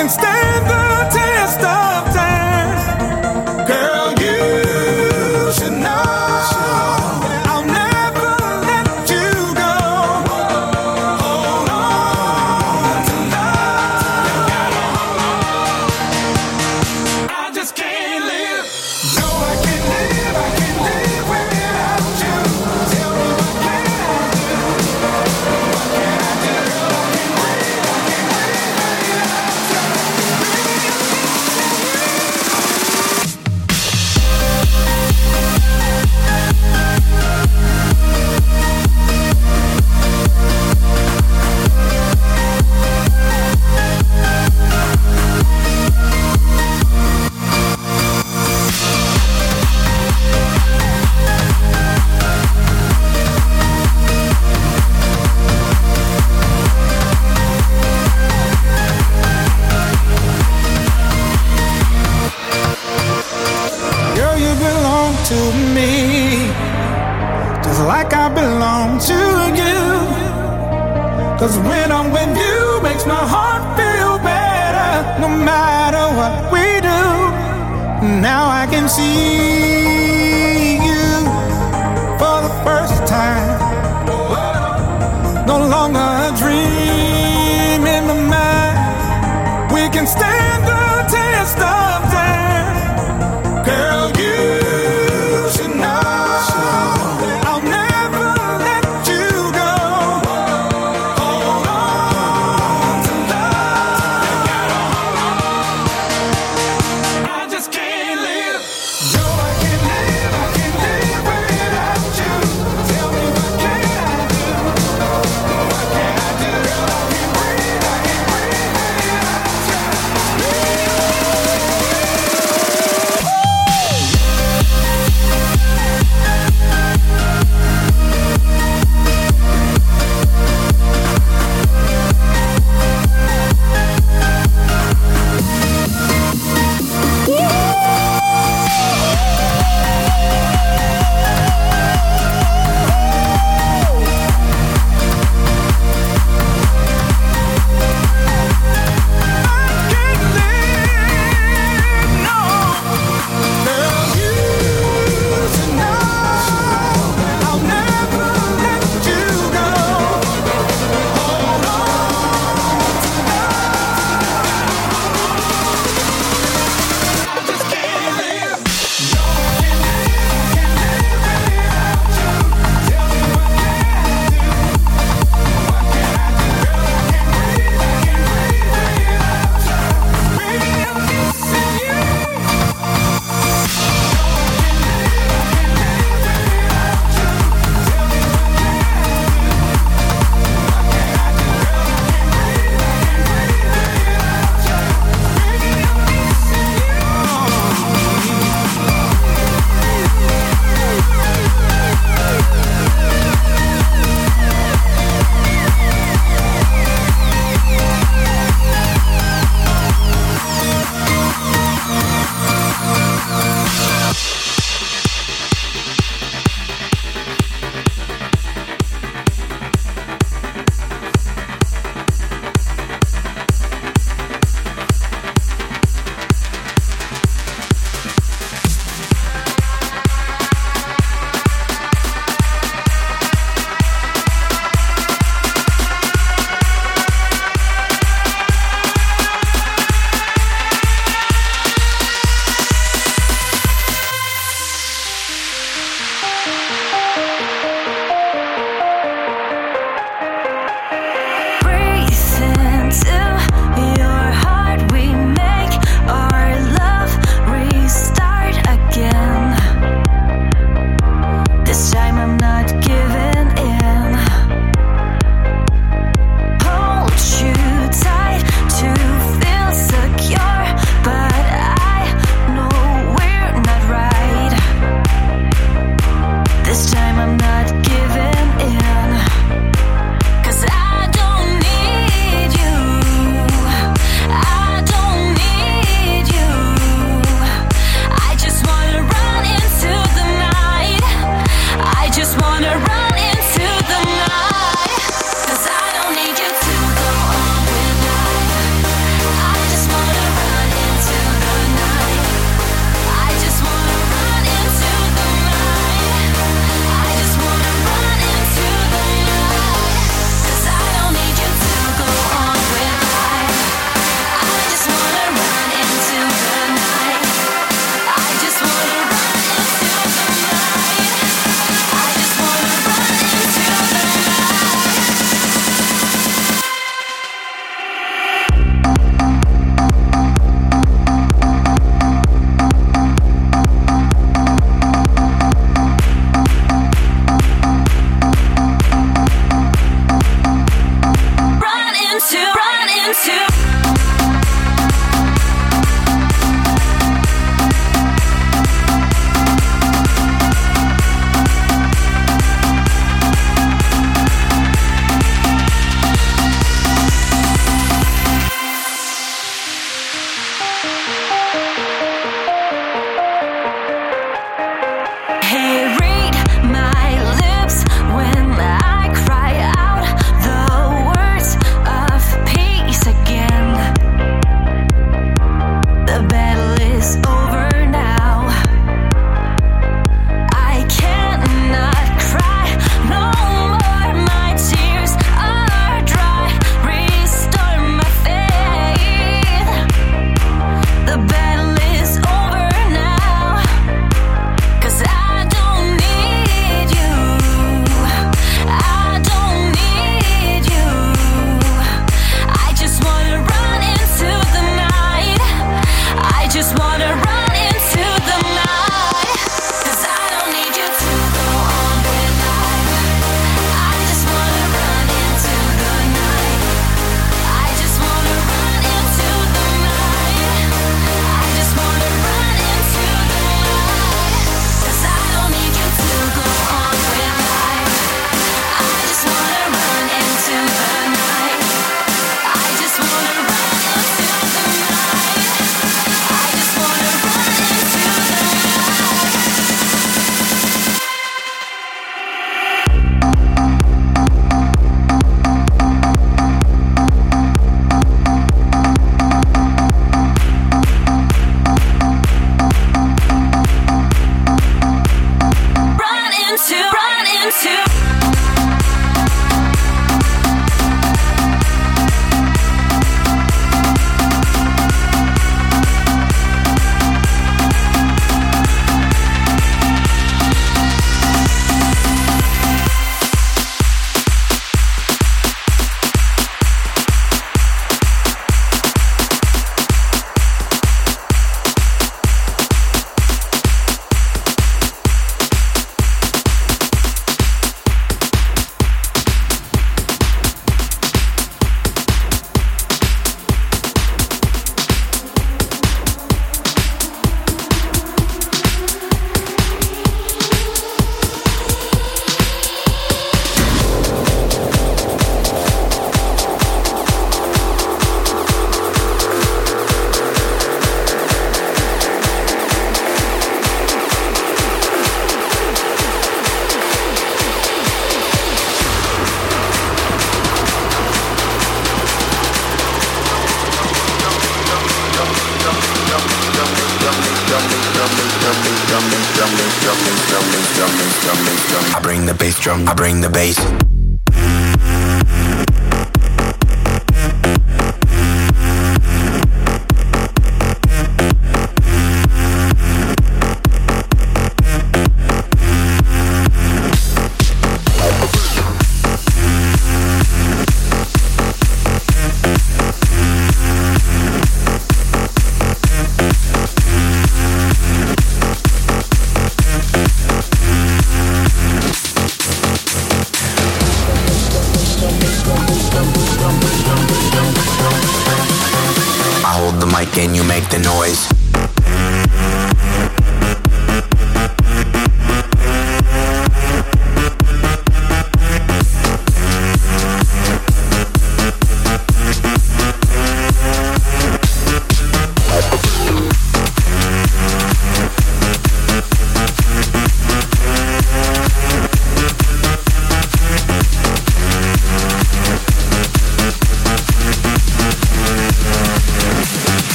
can stand the test of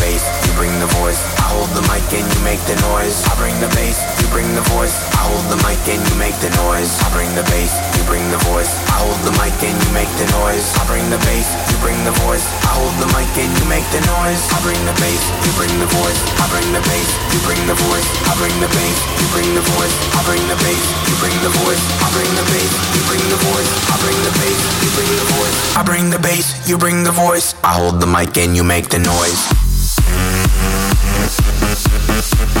bass, you bring the voice. I hold the mic and you make the noise. I bring the bass, you bring the voice. I hold the mic and you make the noise. I bring the bass, you bring the voice. I hold the mic and you make the noise. I bring the bass, you bring the voice. I hold the mic and you make the noise. I bring the bass, you bring the voice. I bring the bass, you bring the voice. I bring the bass, you bring the voice. I bring the bass, you bring the voice. I bring the bass, you bring the voice. I bring the bass, you bring the voice. I bring the bass, you bring the voice. I hold the mic and you make the noise. Yes.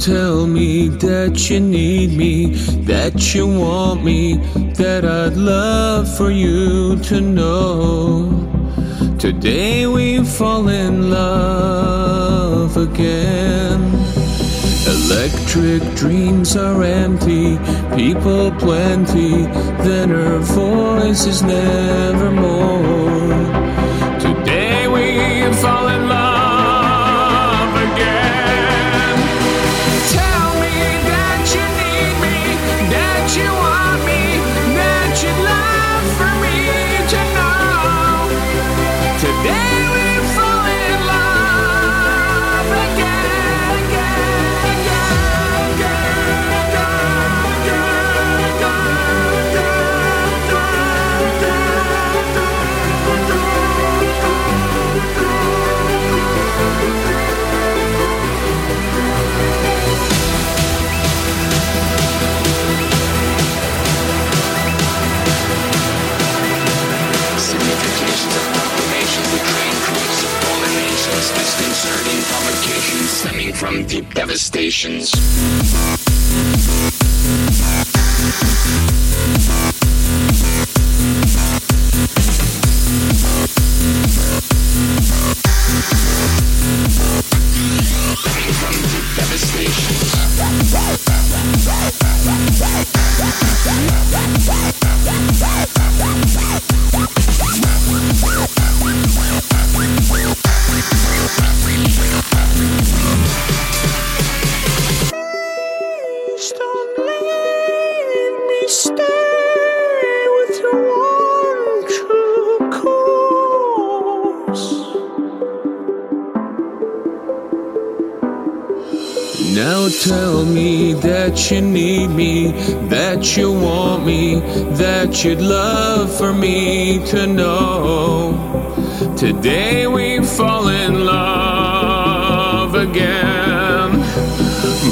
tell me that you need me, that you want me, that I'd love for you to know. Today we fall in love again. Electric dreams are empty, people plenty, then her voice is nevermore. Today from deep devastations. That you want me, that you'd love for me to know. Today we fall in love again.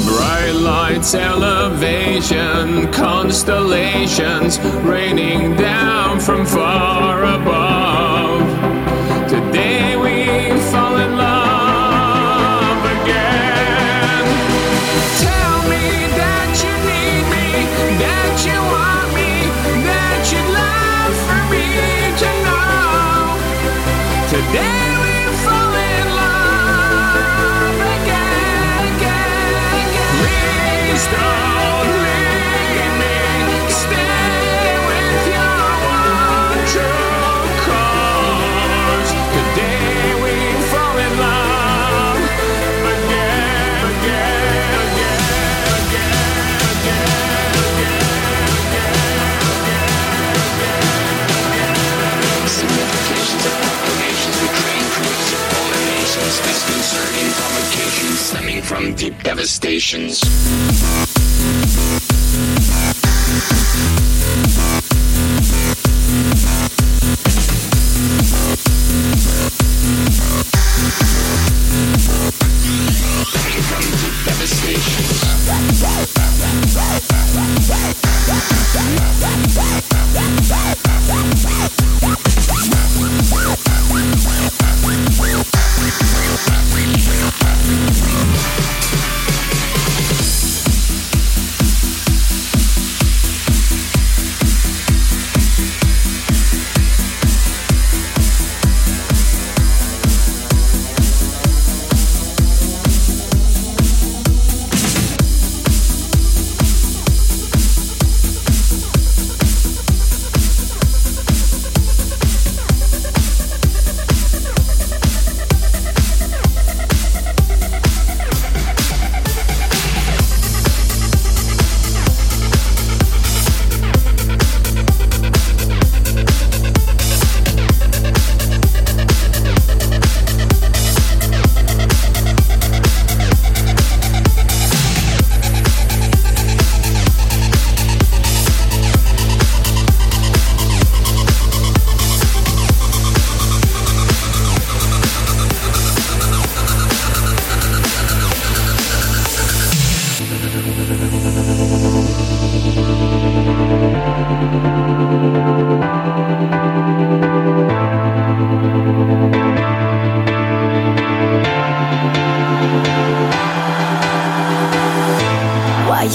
Bright lights, elevation, constellations raining down from far above. From deep devastations.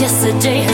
Yesterday